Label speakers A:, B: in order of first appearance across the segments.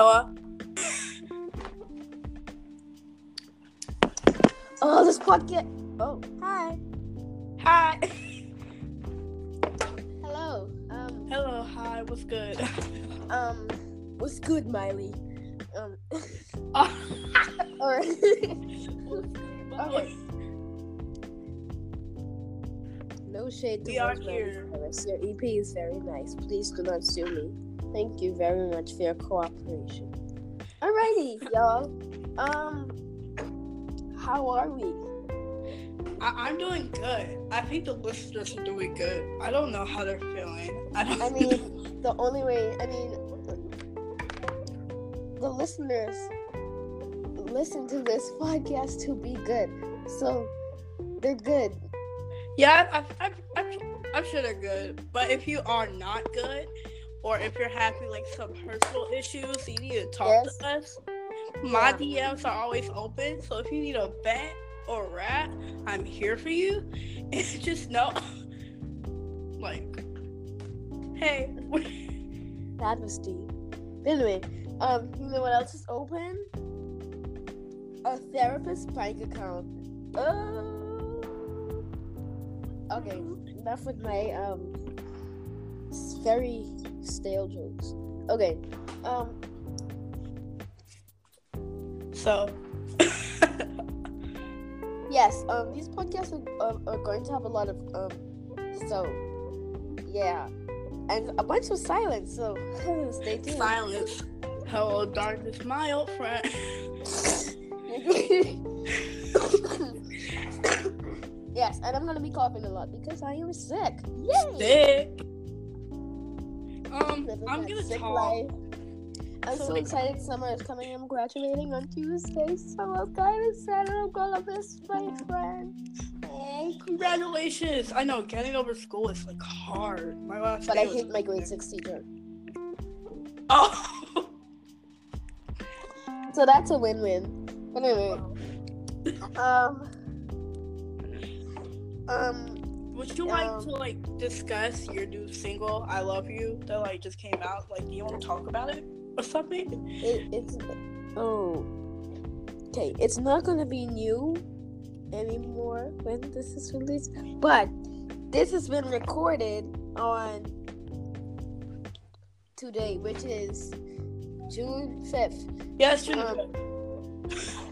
A: Hello?
B: Oh, this podcast. Oh, hi.
A: Hi.
B: Hello. Um,
A: Hello, hi, what's good?
B: um, what's good, Miley? Um,
A: Oh.
B: or okay. No shade
A: We are here.
B: Your EP is very nice. Please do not sue me. Thank you very much for your cooperation. Alrighty, y'all. Um, how are we?
A: I- I'm doing good. I think the listeners are doing good. I don't know how they're feeling. I don't
B: I mean, the only way, I mean, the listeners listen to this podcast to be good. So they're good.
A: Yeah, I, I, I, I'm sure they're good. But if you are not good, or if you're having like some personal issues, you need to talk
B: Yes.
A: to us. My DMs are always open, so if you need a vent or rap, I'm here for you. And just know, like, hey,
B: That was deep. Anyway, um, you know what else is open? A therapist bank account. Oh. Okay, enough with my um very stale jokes. Okay, um,
A: so.
B: yes, um, these podcasts are, are, are going to have a lot of um, so yeah, and a bunch of silence. So stay tuned.
A: Silence. Hello, darkness, my old friend.
B: yes, and I'm gonna be coughing a lot because I am sick. Yay!
A: Sick. Um,
B: Living
A: I'm gonna talk.
B: life. I'm
A: So,
B: so
A: like-
B: excited. Summer is coming. I'm graduating on Tuesday, so I'm kind of excited. I'm gonna miss my friends.
A: Oh, congratulations! I know getting over school is like hard. My last.
B: But I hate my grade six teacher,
A: Oh.
B: so that's a win-win. But anyway, um, um,
A: Would you like
B: Um,
A: to like discuss your new single "I Love You" that like just came out? Like, do you want to talk about it or something?
B: it, it's oh, okay. It's not gonna be new anymore when this is released, but this has been recorded on today, which is June fifth.
A: Yes, June
B: Um,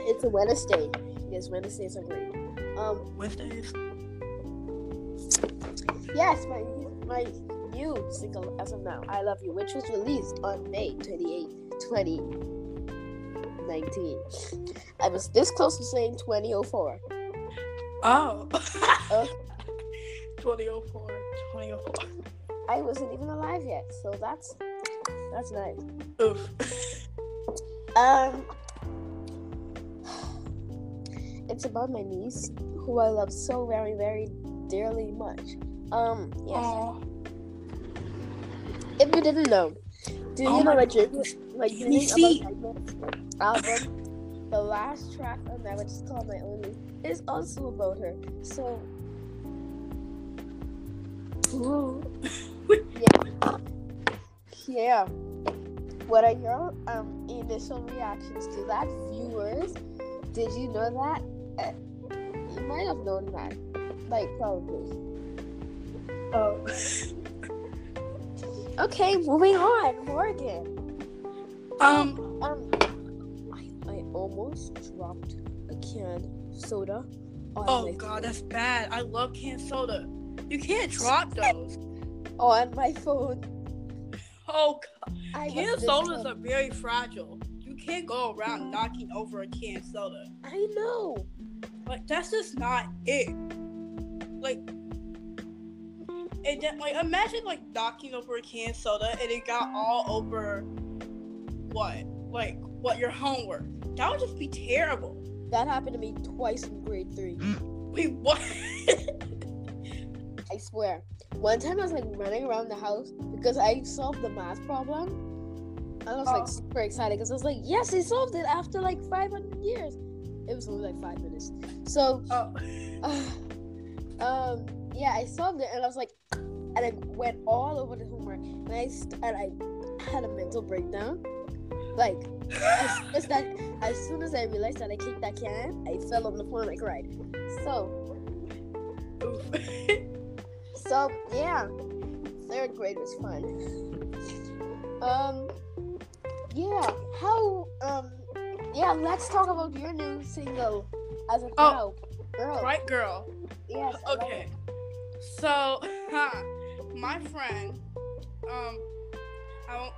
B: It's a Wednesday. Yes, Wednesdays are great. Um,
A: Wednesdays.
B: Yes, my my new single as of now, "I Love You," which was released on May 28, 2019. I was this close to saying 2004.
A: Oh.
B: Oh.
A: 2004. 2004.
B: I wasn't even alive yet, so that's that's nice.
A: Oof.
B: Um, it's about my niece, who I love so very, very dearly much. Um, yes. If you didn't know, do you
A: Oh
B: know
A: my
B: that Junior, like
A: Let me
B: Junior
A: see.
B: album, the last track on that, which is called My Only, is also about her. So, Ooh. yeah, yeah. What are your um initial reactions to that, viewers? Did you know that? Uh, you might have known that, like probably.
A: Oh.
B: Okay, moving on, Morgan.
A: Um.
B: Um, I, I almost dropped a can soda. On
A: Oh
B: my
A: god, that's bad. I love canned soda. You can't drop those.
B: on my phone.
A: Oh, god.
B: I
A: canned sodas are very fragile. You can't go around knocking over a canned soda.
B: I know.
A: Like that's just not it. Like, it just, like imagine like knocking over a canned soda and it got all over what, like what your homework. That would just be terrible.
B: That happened to me twice in grade three.
A: Wait, what?
B: I swear. One time I was like running around the house because I solved the math problem. I was like
A: Oh.
B: super excited because I was like, yes, I solved it after like 500 years. It was only like five minutes. So,
A: oh,
B: um, yeah, I solved it and I was like, and I went all over the homework and I st- and I had a mental breakdown. Like as, as that as soon as I realized that I kicked that can, I fell on the floor and I cried. So so yeah, third grade was fun. Um, yeah. How um, yeah. Let's talk about your new single as a
A: Oh,
B: girl. Girl.
A: right, girl.
B: Yes. I
A: Okay. So, my friend, um, I won't,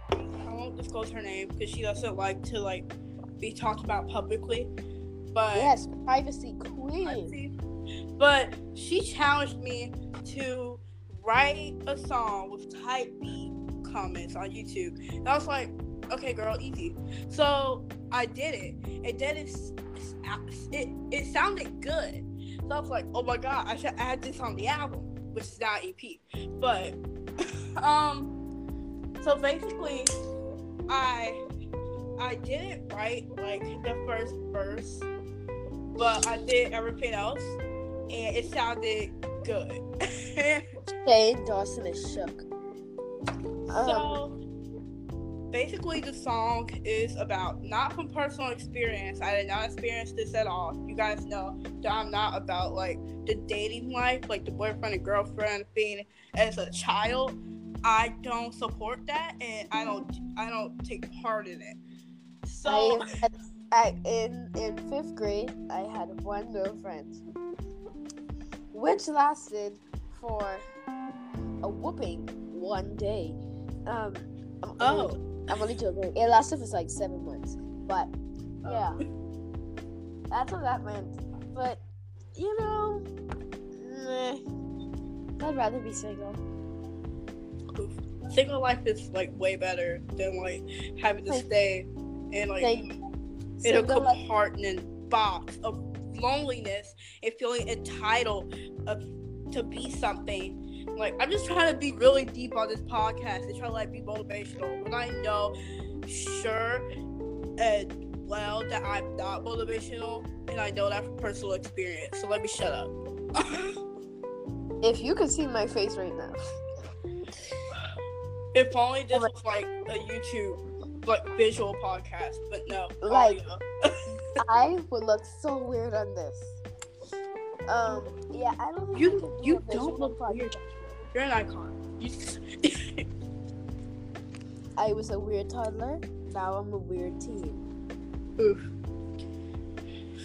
A: I won't disclose her name because she doesn't like to like be talked about publicly. But
B: Yes, privacy queen.
A: see. But she challenged me to write a song with type beat comments on YouTube. And I was like, okay, girl, easy. So I did it, and then it's, it's it it sounded good. So I was like, oh my god, I should add this on the album, which is not EP. But um, so basically, I I didn't write like the first verse, but I did everything else, and it sounded good.
B: Shane Dawson is shook. Um,
A: so basically, the song is about not from personal experience. I did not experience this at all. You guys know that I'm not about like the dating life, like the boyfriend and girlfriend thing as a child. I don't support that, and I don't I don't take part in it. So
B: I, in in fifth grade, I had one girlfriend, which lasted for a whooping one day. Um,
A: Oh.
B: I'm only joking. It lasted for like seven months, but oh. yeah, that's what that meant. But you know, meh, I'd rather be single.
A: single life is like way better than like having to
B: Like-
A: stay in like
B: Like,
A: in a compartment box of loneliness and feeling entitled of to be something. Like I'm just trying to be really deep on this podcast and try to like be motivational. But I know sure and well that I'm not motivational and I know that from personal experience. So let me shut up.
B: if you could see my face right now,
A: if only this oh was like a YouTube like visual podcast, but no.
B: Like- I would look so weird on this. Um, yeah, I don't
A: You you don't look
B: podcast.
A: weird. You're an icon. You,
B: I was a weird toddler. Now I'm a weird teen.
A: Oof.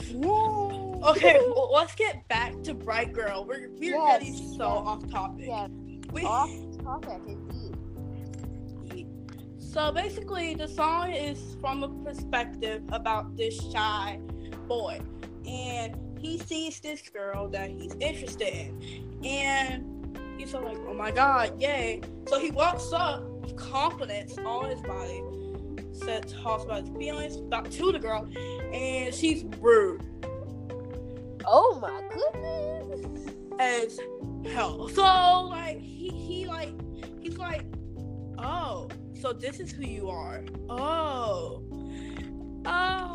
B: Yay!
A: Okay, well, let's get back to Bright Girl. We're we're
B: Yes,
A: getting so
B: yes.
A: off topic.
B: Yeah,
A: We-
B: off topic indeed.
A: So basically, the song is from a perspective about this shy boy, and he sees this girl that he's interested in, and he's like, "Oh my god, yay!" So he walks up with confidence on his body, says talks about his feelings about to the girl, and she's rude
B: Oh my goodness!
A: as hell. So like he he like he's like, oh, so this is who you are. Oh, oh,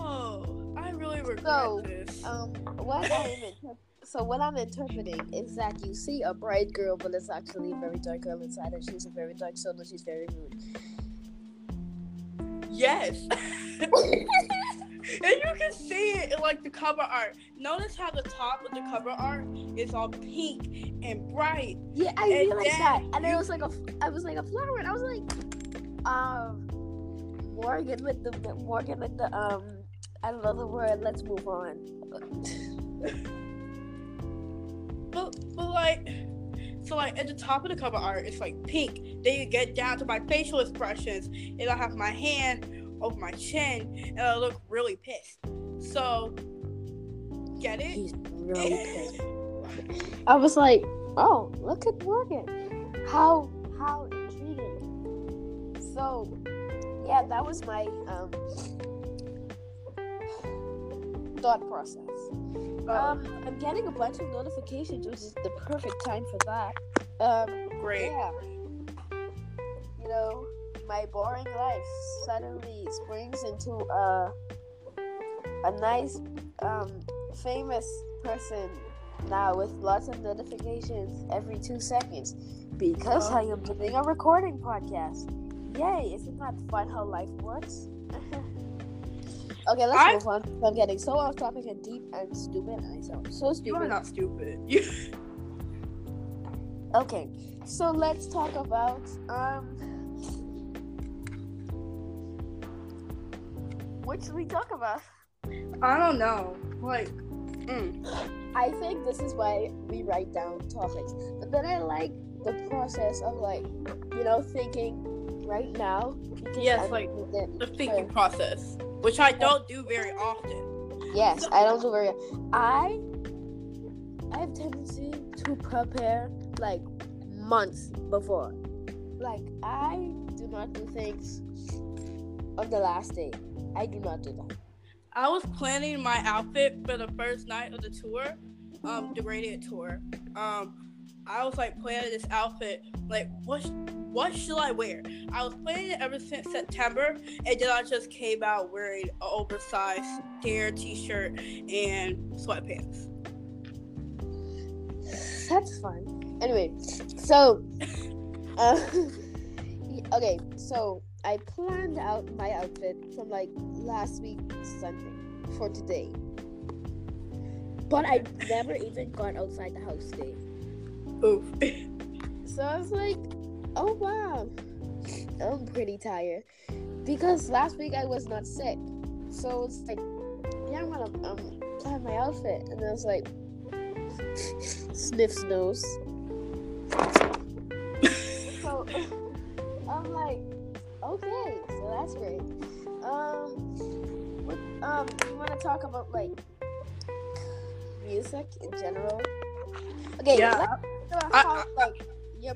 A: really regret
B: So,
A: this.
B: Um, what I'm inter- so what I'm interpreting is that you see a bright girl, but it's actually a very dark girl inside, and she's a very dark soul, and she's very rude.
A: yes. And you can see it in like the cover art. Notice how the top of the cover art is all pink and bright.
B: Yeah, I
A: And
B: realized that, and it was like a, I was like a flower, and I was like, um, Morgan with the Morgan with the um, I don't know the word. Let's move on.
A: But, but like, so like at the top of the cover art, it's like pink. Then you get down to my facial expressions, and I have my hand over my chin, and I look really pissed. So, get it?
B: He's really pissed. I was like, oh, look at Morgan. How how intriguing. So, yeah, that was my um thought process. Um, I'm getting a bunch of notifications, which is the perfect time for that. Um,
A: Great.
B: yeah. You know, my boring life suddenly springs into a a nice, um, famous person now with lots of notifications every two seconds because
A: Oh.
B: I am doing a recording podcast. Yay! Isn't that fun how life works? okay, let's
A: I-
B: move on. I'm getting so off topic and deep and stupid, and I sound so stupid.
A: not stupid.
B: Okay, so let's talk about um. What should we talk about?
A: I don't know. Like, mm.
B: I think this is why we write down topics. But then I like the process of like, you know, thinking right now.
A: Yes, like, the thinking process, which I don't do very often.
B: Yes, I don't do very. I I have tendency to prepare like months before. Like I do not do things on the last day. I do not do that.
A: I was planning my outfit for the first night of the tour, um, the Radiant tour. Um, I was like planning this outfit, like what, what should I wear? I was planning it ever since September, and then I just came out wearing an oversized Dare t-shirt and sweatpants.
B: That's fun. Anyway, so uh, okay, so I planned out my outfit from like last week Sunday for today. But I never even got outside the house today.
A: Oof.
B: So I was like, oh wow. I'm pretty tired. Because last week I was not sick. So it's like, yeah, I'm gonna um, plan my outfit. And I was like, sniffs nose. So I'm like, okay, so that's great. Um, what, um, you want to talk about like music in general? Okay,
A: Yeah,
B: let's talk about
A: I-
B: how, like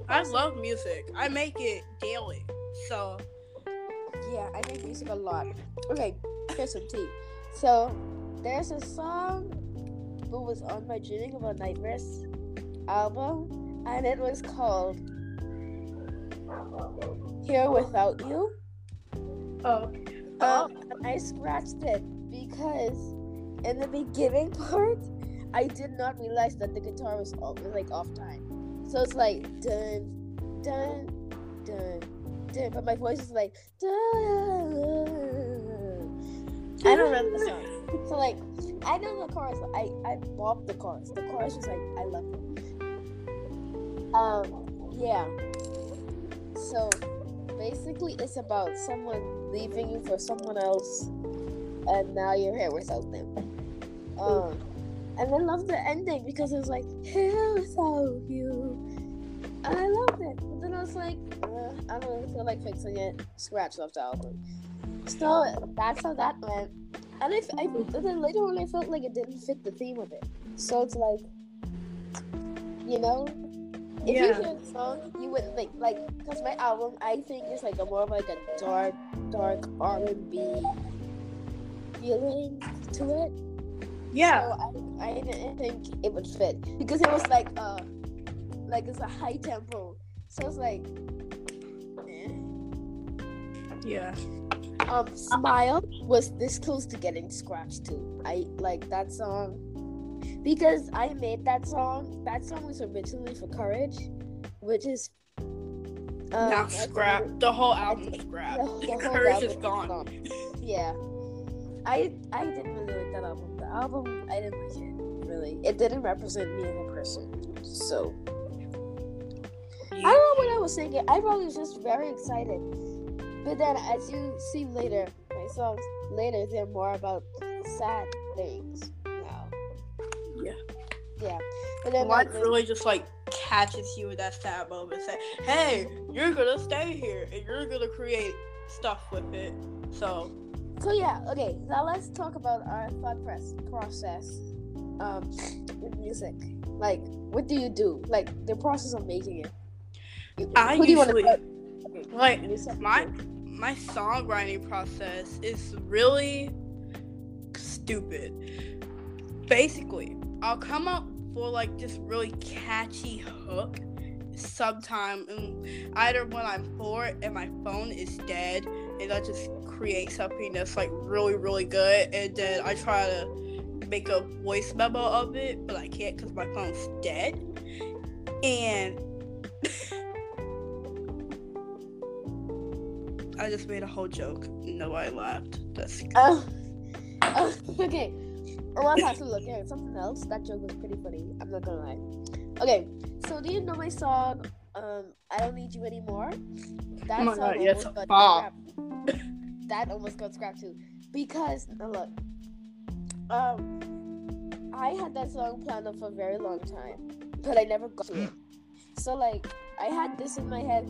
A: I love music. I make it daily, so
B: Yeah, I make music a lot. Okay, here's some tea. So there's a song that was on my Dreaming About Nightmares album, and it was called Here Without You.
A: oh,
B: Um, I scratched it because in the beginning part, I did not realize that the guitar was off, was like off time. So it's like dun dun dun dun, but my voice is like dun. I don't remember the song. So like, I know the chorus. I I bopped the chorus. The chorus was like, I love it. Um, yeah. So basically, it's about someone leaving you for someone else, and now you're here without them. Um, and I love the ending because it was like here without you, and I loved it. But then I was like, uh, I don't really feel like fixing it. Scratch the album. So that's how that went. And I, I, and then later on, I felt like it didn't fit the theme of it. So it's like, you know, if you hear the song, you wouldn't think like because my album I think is like a more of like a dark, dark R and B feeling to it.
A: yeah.
B: So I, didn't think it would fit because it was like uh like it's a high tempo. So it's like eh.
A: Yeah.
B: um Smile was this close to getting scratched too. I like that song because I made that song. That song was originally for Courage, which is um,
A: now
B: that's
A: scrap. The whole album is
B: the-
A: scrap.
B: the whole
A: Courage is
B: album
A: gone.
B: Yeah. I I didn't really like that album. The album I didn't like it really. It didn't represent me as a person. So I don't know what I was thinking. I probably was just very excited. But then as you see later, my songs later they're more about sad things now.
A: Yeah.
B: Yeah. But then
A: Life
B: like,
A: really just like catches you in that sad moment. Say, hey, you're gonna stay here and you're gonna create stuff with it. So
B: So yeah, okay. Now let's talk about our thought press process um with music. Like, what do you do? Like the process of making it.
A: I
B: who do you
A: usually-
B: start? Okay,
A: like my my songwriting process is really stupid. Basically, I'll come up for like this really catchy hook sometime and either when I'm bored and my phone is dead and I just create something that's like really really good and then I try to make a voice memo of it but I can't because my phone's dead and I just made a whole joke. No, I laughed. That's
B: Oh, oh, okay. I want to have to look at something else. That joke was pretty funny. I'm not gonna lie. Okay, so do you know my song? Um, I don't need you anymore. That
A: Oh my
B: song
A: God, yes,
B: almost got scrapped. That almost got scrapped too because now look, um, I had that song planned up for a very long time, but I never got to it. So like, I had this in my head,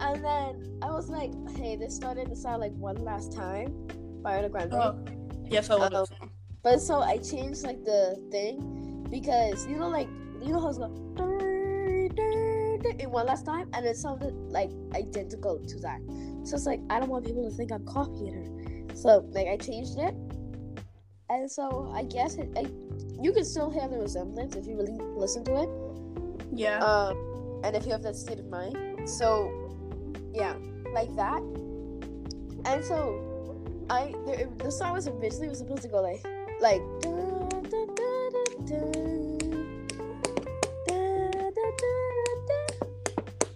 B: and then I was like, hey, this started to sound like one last time by Ariana Grande.
A: Oh, yes, I love
B: Um. But so I changed like the thing because you know like you know how it's going in one last time and it sounded like identical to that. So it's like I don't want people to think I'm copying her. So like I changed it, and so I guess it, I, you can still have the resemblance if you really listen to it.
A: Yeah.
B: Um, and if you have that state of mind. So, yeah, like that. And so, I the, the song was originally was supposed to go like like.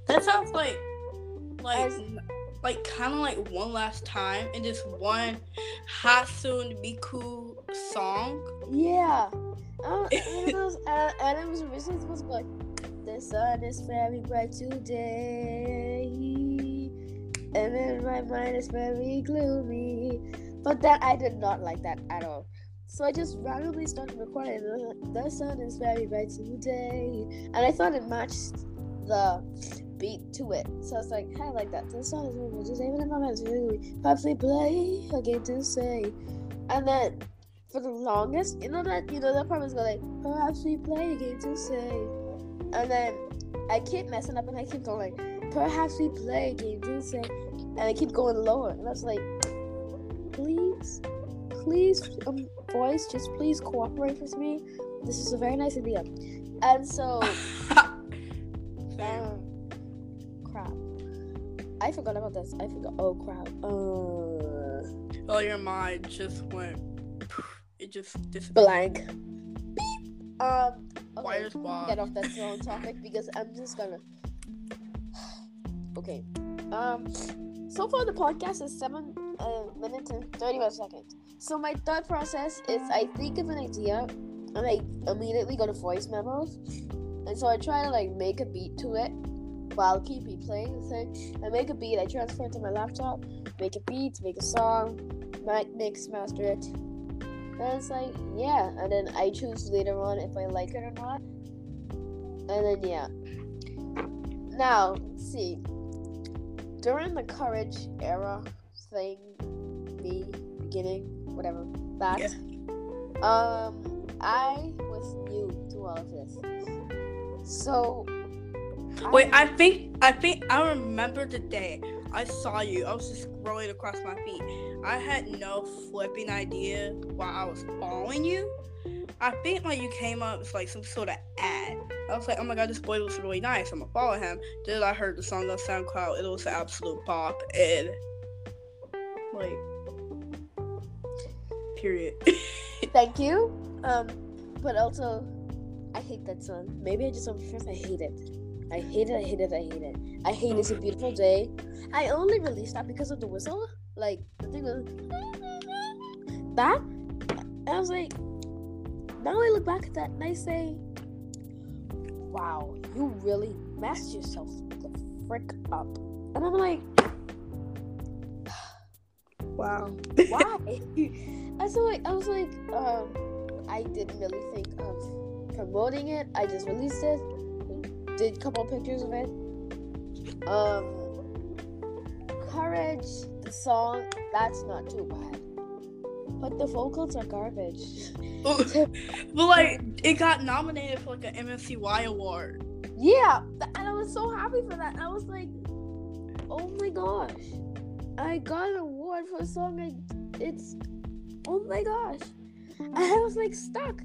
A: That sounds like like
B: As,
A: like kind of like one last time in this one hot soon to be cool song.
B: Yeah. Um, and, it was, and, and was originally supposed to like, the sun is very bright today, and then my mind is very gloomy. But that I did not like that at all. So I just randomly started recording. The sun is very bright today, and I thought it matched the beat to it. So I was like, I like that. The sun is bright today, even if my mind is very gloomy. Perhaps we play again to say, and then for the longest, you know that you know that part was going like, perhaps we play a game to say, and then I keep messing up and I keep going like, perhaps we play a game to say, and I keep going lower, and I was like, please, please, um, boys, just please cooperate with me. This is a very nice idea, and so, um, I forgot about this. I forgot. Oh crap. Uh,
A: oh, your mind just went. It just disappeared.
B: blank. Beep. Um. Okay. get off that wrong topic because I'm just gonna. Okay. Um. So far, the podcast is seven uh, minutes and thirty-one seconds. So my thought process is I think of an idea and I immediately go to voice memos, and so I try to like make a beat to it while keep replaying the thing. I make a beat. I transfer it to my laptop, make a beat, make a song, mix, master it. And it's like, yeah. And then I choose later on if I like it or not. And then, yeah. Now, let's see. During the courage era thing, me, beginning, whatever, that, um, I was new to all of this. So.
A: Wait, I think I think I remember the day I saw you. I was just scrolling across my feet. I had no flipping idea why I was following you. I think like you came up with like some sort of ad. I was like, oh my god, this boy looks really nice. I'm gonna follow him. Then I heard the song on SoundCloud. It was an absolute pop and like period.
B: Thank you. Um, but also, I hate that song. Maybe I just first I hate it. I hate it. I hate it. I hate it. I hate It's a Beautiful Day. I only released that because of the whistle. Like the thing was that. I was like, now I look back at that and I say, wow, you really messed yourself the frick up. And I'm like,
A: wow.
B: why? I so like I was like, um, I didn't really think of promoting it. I just released it, did a couple pictures of it. Um, courage, the song, that's not too bad, but the vocals are garbage.
A: but like it got nominated for like an MSCY award.
B: yeah, and I was so happy for that. I was like, oh my gosh, I got an award for a song. I, it's, oh my gosh, and I was like stuck.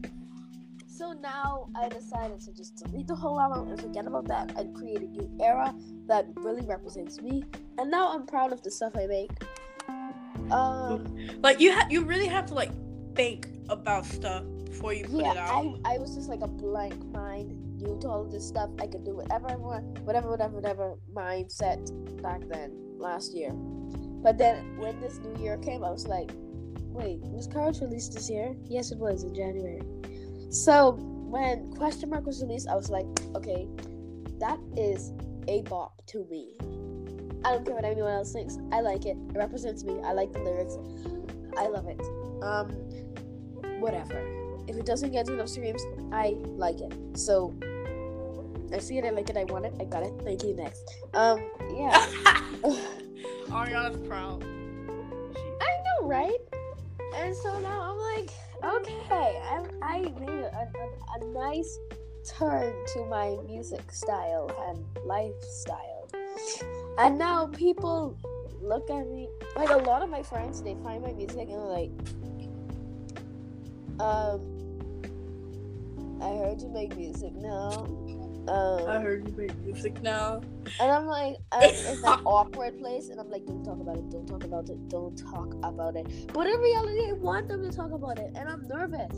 B: So now I decided to just delete the whole album and forget about that and create a new era that really represents me. And now I'm proud of the stuff I make. Um,
A: Like you ha- you really have to like think about stuff before you put
B: yeah,
A: it out.
B: I, I was just like a blank mind, new to all this stuff. I could do whatever I want, whatever, whatever, whatever mindset back then, last year. But then when this new year came, I was like, wait, was Courage released this year? Yes, it was in January. So when Question Mark was released, I was like, okay, that is a bop to me. I don't care what anyone else thinks. I like it. It represents me. I like the lyrics. I love it. Um, whatever. If it doesn't get enough streams, I like it. So I see it. I like it. I want it. I got it. Thank you. Next. Um, yeah.
A: Ariana's proud.
B: I know, right? And so now I'm like, okay, I'm, I made a, a, a nice turn to my music style and lifestyle. And now people look at me, like a lot of my friends, they find my music and they're like, um, I heard you make music now. Um,
A: I heard you make music now.
B: and I'm like, I'm in that awkward place, and I'm like, don't talk about it, don't talk about it, don't talk about it. But in reality, I want them to talk about it, and I'm nervous.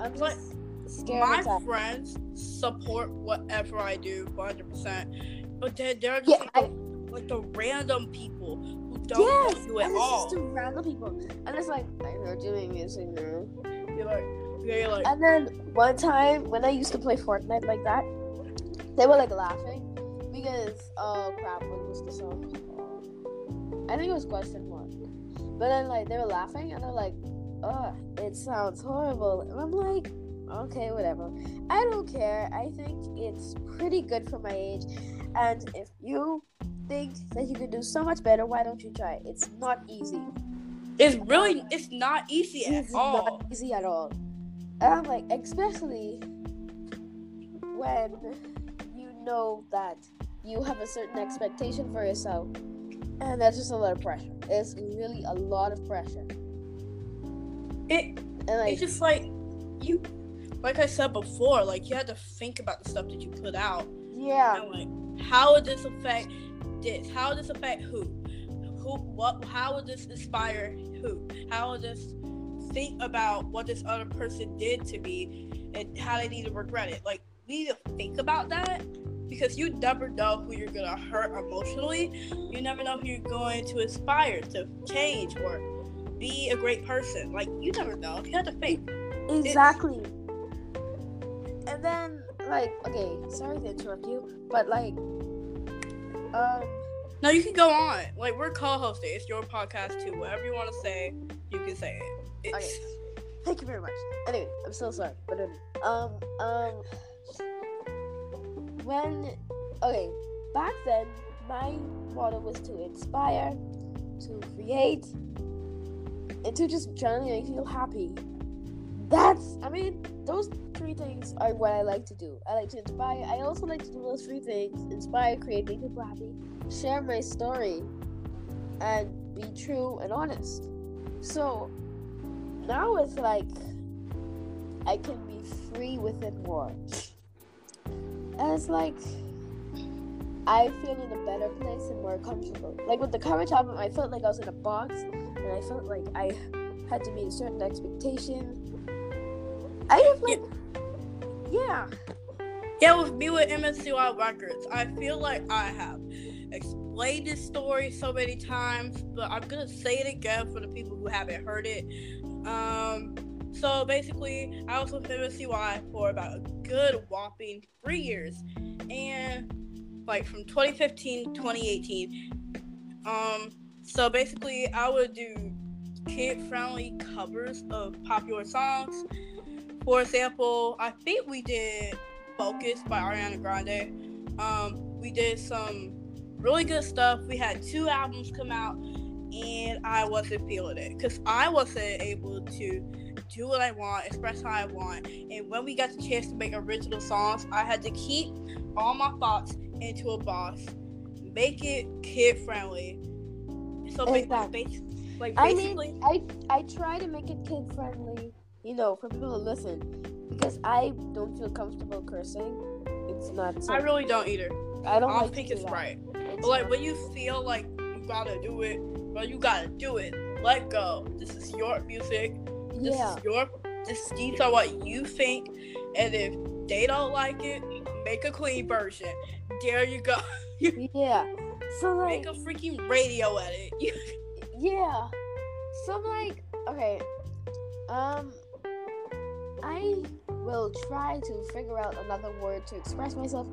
B: I'm
A: But
B: just scared.
A: My friends support whatever I do 100%. But then there are just
B: Yeah,
A: like,
B: I-
A: the, like the random people who don't
B: yes,
A: do it
B: and it's
A: all.
B: just to random people, and it's like, I heard you make music now.
A: You're like, you're like,
B: And then one time when I used to play Fortnite like that, they were like laughing because oh crap, what was the song? I think it was question one. But then like they were laughing and they're like, oh, it sounds horrible. And I'm like, okay, whatever. I don't care. I think it's pretty good for my age. And if you think that you can do so much better, why don't you try it? It's not easy.
A: it's really, it's not easy at
B: It's
A: all.
B: not easy at all. And I'm like, especially when you know that you have a certain expectation for yourself, and that's just a lot of pressure. It's really a lot of pressure.
A: It,
B: And like,
A: it's just like, you, like I said before, like you had to think about the stuff that you put out.
B: yeah,
A: And like, how would this affect this? How would this affect who? Who? What? How would this inspire who? How would this think about what this other person did to me and how they need to regret it? Like, we need to think about that because you never know who you're gonna hurt emotionally. You never know who you're going to inspire to change or be a great person. Like, you never know. You have to think.
B: exactly. And then, like, okay, sorry to interrupt you, but like, um,
A: No, you can go on. Like, we're co-hosting. It's your podcast too. Whatever you want to say, you can say it. It's,
B: Okay. Thank you very much. Anyway, I'm so sorry, but um, um, when okay, back then my motto was to inspire, to create, and to just generally make people happy. That's, I mean, those three things are what I like to do. I like to inspire. I also like to do those three things: inspire, create, make people happy, share my story, and be true and honest. So now it's like I can be free with it more. And it's like I feel in a better place and more comfortable. Like with the courage album, I felt like I was in a box and I felt like I had to meet a certain expectation. I have like, yeah,
A: Yeah, with me with MSCY Records, I feel like I have explained this story so many times, but I'm gonna say it again for the people who haven't heard it. Um, so basically, I was with MSCY for about a good whopping three years, and like from 2015 to 2018. Um, so basically, I would do kid-friendly covers of popular songs. For example, I think we did Focus by Ariana Grande. Um, we did some really good stuff. We had two albums come out, and I wasn't feeling it because I wasn't able to do what I want, express how I want. And when we got the chance to make original songs, I had to keep all my thoughts into a box, make it kid friendly. So
B: Exactly.
A: basi- like
B: I
A: basically,
B: mean, I I try to make it kid friendly, you know, for people to listen, because I don't feel comfortable cursing. It's not.
A: I really don't either.
B: I don't
A: I don't
B: like do
A: it's
B: that.
A: But like when you feel like you gotta do it, well, you gotta do it. Let go. This is your music. This
B: yeah,
A: is your This these are what you think, and if they don't like it, make a clean version. There you go.
B: yeah. So like
A: make a freaking radio edit.
B: yeah. So like, okay, um, I will try to figure out another word to express myself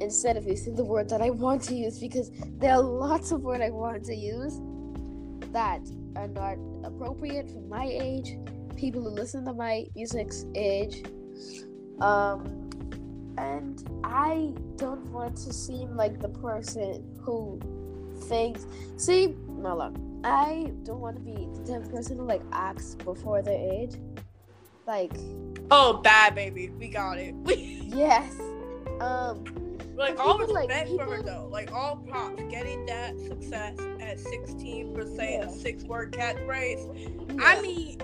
B: instead of using the word that I want to use because there are lots of words I want to use that are not appropriate for my age, people who listen to my music's age. Um, and I don't want to seem like the person who thinks. See, Mala, I don't want to be the type of person who like acts before their age. Like,
A: oh, Bhad Bhabie, we got it.
B: yes. Um,
A: like all respect like, people... for her though. Like all props, getting that success at sixteen percent yeah. a six word catchphrase. Yeah. I mean,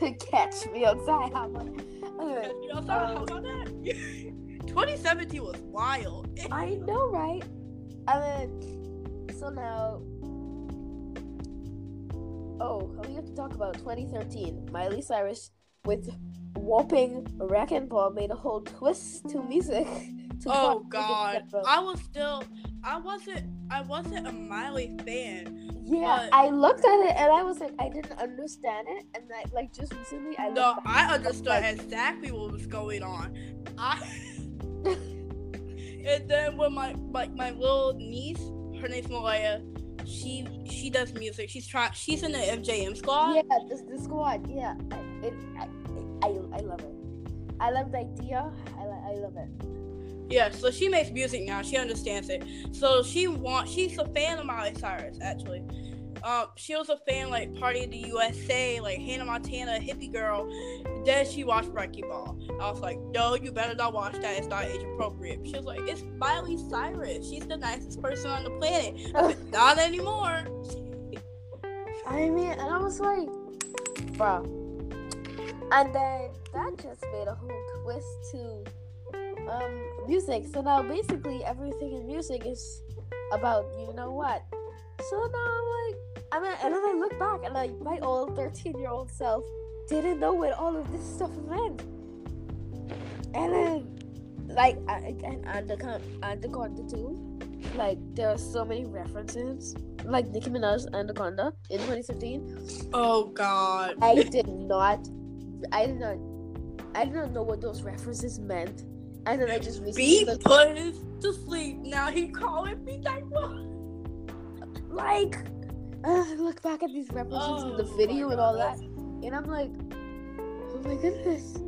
B: catch me outside. How about,
A: catch me outside. Um, how about that? 2017 was wild.
B: I know, right? I mean, so now. Oh, we have to talk about 2013. Miley Cyrus with whopping and Ball made a whole twist to music.
A: oh god. i was still i wasn't i wasn't a miley fan
B: yeah i looked at it and i was like i didn't understand it. And I, like just recently i
A: no i understood like, exactly what was going on. I and then when my like my, my little niece her name's malaya she she does music she's trying she's in the mjm squad
B: yeah the, the squad yeah I, it, I, I, I love it i love the idea i, I love it
A: yeah, so she makes music now. She understands it. So she wants. She's a fan of Miley Cyrus, actually. Um, she was a fan like Party of the USA, like Hannah Montana, Hippie Girl. Then she watched Wrecking Ball. I was like, no, you better not watch that. It's not age appropriate. She was like, it's Miley Cyrus. She's the nicest person on the planet. not anymore.
B: I mean, and I was like, bro. And then that just made a whole twist to um music. So now basically everything in music is about you know what. So now I'm like I mean and then I look back and like my old thirteen year old self didn't know what all of this stuff meant. And then like I and Anaconda Anaconda too. Like there are so many references. Like Nicki Minaj Anaconda in 2015.
A: Oh god.
B: I did not I did not I did not know what those references meant and then I just
A: be put to sleep. Now he calling me thankful.
B: Like, look back at these references oh, in the video and all that, and I'm like, oh my goodness,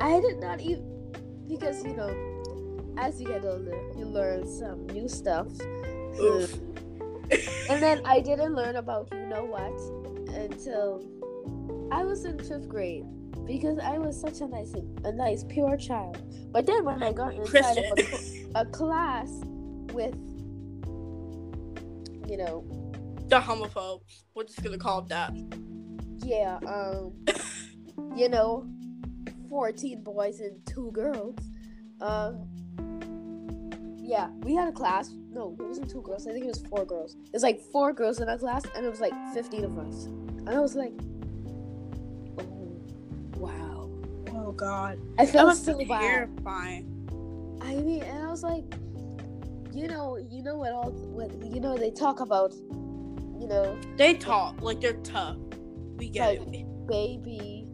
B: I did not even because you know, as you get older, you learn some new stuff. and then I didn't learn about you know what until I was in fifth grade because I was such a nice, a nice, pure child. But then when I got inside of a, a class with, you know,
A: the homophobes, we're just gonna call them that.
B: Yeah, um, you know, fourteen boys and two girls. Um, yeah, we had a class. No, it wasn't two girls. I think it was four girls. It was like four girls in a class, and it was like fifteen of us. And I was like, oh, wow.
A: Oh god.
B: I felt so bad. terrifying. I mean, and I was like, you know, you know what all what you know they talk about, you know.
A: They talk like they're tough. We get like
B: it. Baby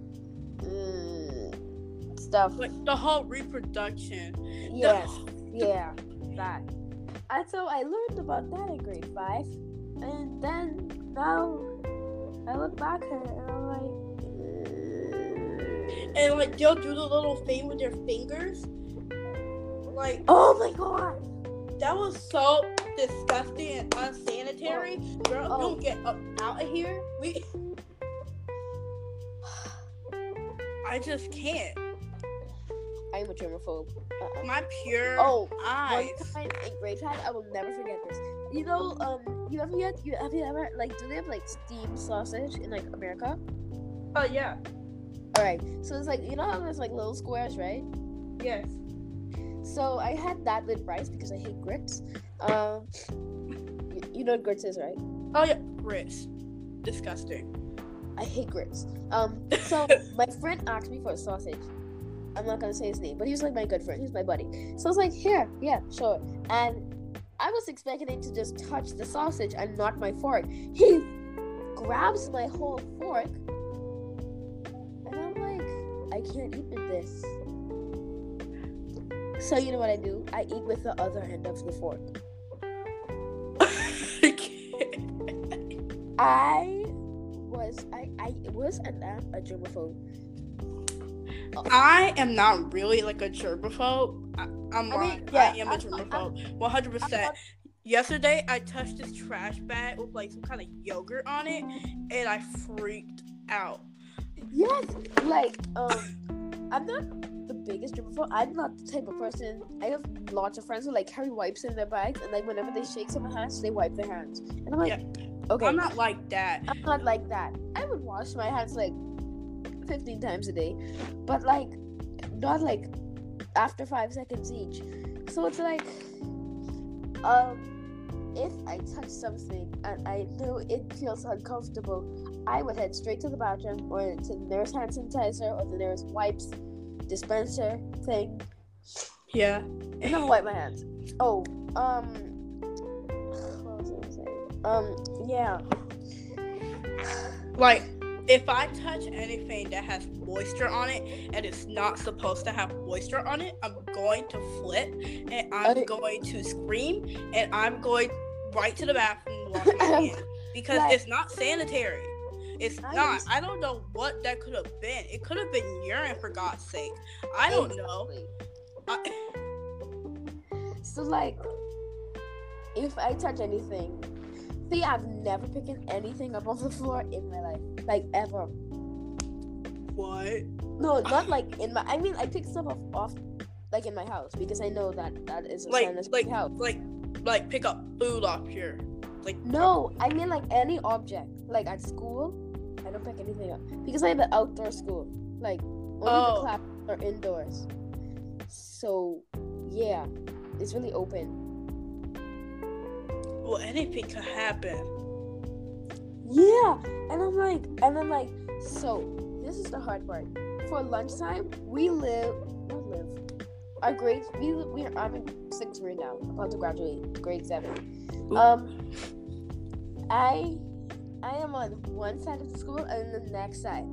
B: mm, stuff.
A: Like the whole reproduction.
B: Yes. yeah. That. And so I learned about that in grade five, and then now I look back at it and I'm like
A: and like they'll do the little thing with their fingers. Like
B: oh my god,
A: that was so disgusting and unsanitary. Girl, oh. don't get up out of here. We. I just can't.
B: I'm a germaphobe.
A: Uh-uh. My pure
B: oh,
A: eyes.
B: One time in grade five, I will never forget this. You know, um, you ever yet? You have you ever like? Do they have like steamed sausage in like America?
A: Oh yeah.
B: All right. So it's like you know how there's like little squares, right?
A: Yes.
B: So I had that with rice because I hate grits. Um, you, you know what grits is, right?
A: Oh yeah, grits. Disgusting.
B: I hate grits. Um, so my friend asked me for a sausage. I'm not gonna say his name, but he was like my good friend. He's my buddy. So I was like, here, yeah, sure. And I was expecting him to just touch the sausage and not my fork. He grabs my whole fork, and I'm like, I can't eat with this. So you know what I do? I eat with the other end of the fork. I was I I was and am a germaphobe.
A: I am not really like a germaphobe. I, I'm
B: I mean, yeah,
A: I am a germaphobe. One hundred percent. Yesterday, I touched this trash bag with like some kind of yogurt on it, and I freaked out.
B: Yes, like um, I'm not biggest germaphobe. I'm not the type of person. I have lots of friends who like carry wipes in their bags, and like whenever they shake someone's hands, they wipe their hands. And I'm like, okay,
A: I'm not like that.
B: I'm not like that. I would wash my hands like 15 times a day, but like not like after five seconds each. So it's like, um, if I touch something and I know it feels uncomfortable, I would head straight to the bathroom or to the nearest hand sanitizer or the nearest wipes dispenser thing
A: Yeah.
B: and then wipe my hands. Oh, um, what was I gonna say? Um, yeah.
A: Like, if I touch anything that has moisture on it and it's not supposed to have moisture on it, I'm going to flip and I'm
B: Okay.
A: going to scream and I'm going right to the bathroom to wash my hands because
B: like-
A: it's not sanitary. It's
B: I
A: not. I don't know what that could have been. It could have been urine, for God's sake. I don't know. I,
B: So like, if I touch anything, see, I've never picked anything up off the floor in my life, like ever.
A: what?
B: No, not like in my. I mean, I pick stuff off, off like in my house because I know that that is a
A: Like, like,
B: house.
A: like, like, pick up food off here. Like,
B: No, I mean like any object. Like at school, pick anything up because I have an outdoor school. Like only
A: Oh.
B: the class are indoors. So yeah, it's really open.
A: well, anything could happen.
B: Yeah, and I'm like, and I'm like, so this is the hard part. For lunchtime, we live, we live. Our grades, we we are. I'm in sixth grade now, about to graduate, grade seven.
A: Ooh.
B: Um, I, I am on one side of the school and the next side.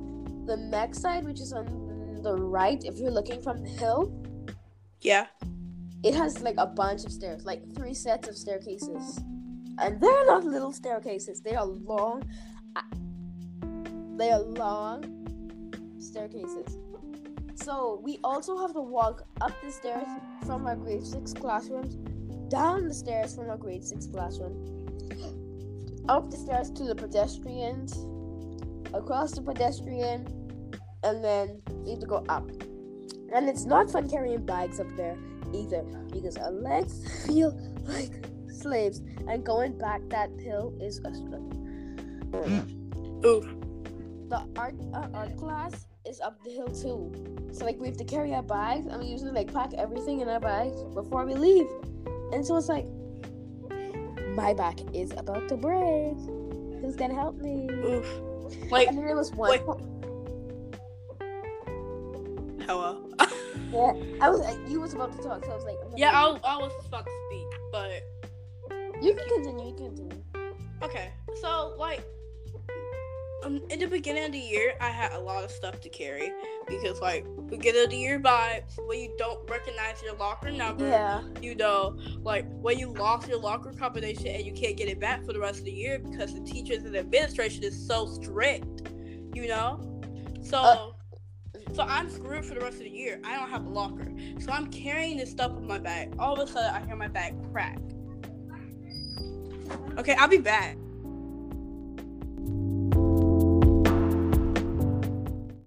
B: The next side, which is on the right, if you're looking from the hill,
A: Yeah.
B: it has like a bunch of stairs, like three sets of staircases. And they're not little staircases, they are long. They are long staircases. So we also have to walk up the stairs from our grade six classrooms, down the stairs from our grade six classroom, up the stairs to the pedestrians, across the pedestrian, and then we need to go up. And it's not fun carrying bags up there either because our legs feel like slaves and going back that hill is a struggle.
A: Oof.
B: The art uh, art class is up the hill too. So like we have to carry our bags and we usually like pack everything in our bags before we leave. And so it's like my back is about to break. Who's gonna help me?
A: Oof. Like,
B: and there was one po-
A: hello.
B: yeah, I was like, you was about to talk, so I was like,
A: yeah, I, was- I was about to speak, but
B: you can continue, you can continue.
A: okay. So, like, um, in the beginning of the year, I had a lot of stuff to carry because, like, beginning of the year vibes when you don't recognize your locker number.
B: Yeah.
A: you know, like when you lost your locker combination and you can't get it back for the rest of the year because the teachers and the administration is so strict, you know. So,
B: Uh.
A: so I'm screwed for the rest of the year. I don't have a locker, so I'm carrying this stuff in my bag. All of a sudden, I hear my bag crack. Okay, I'll be back.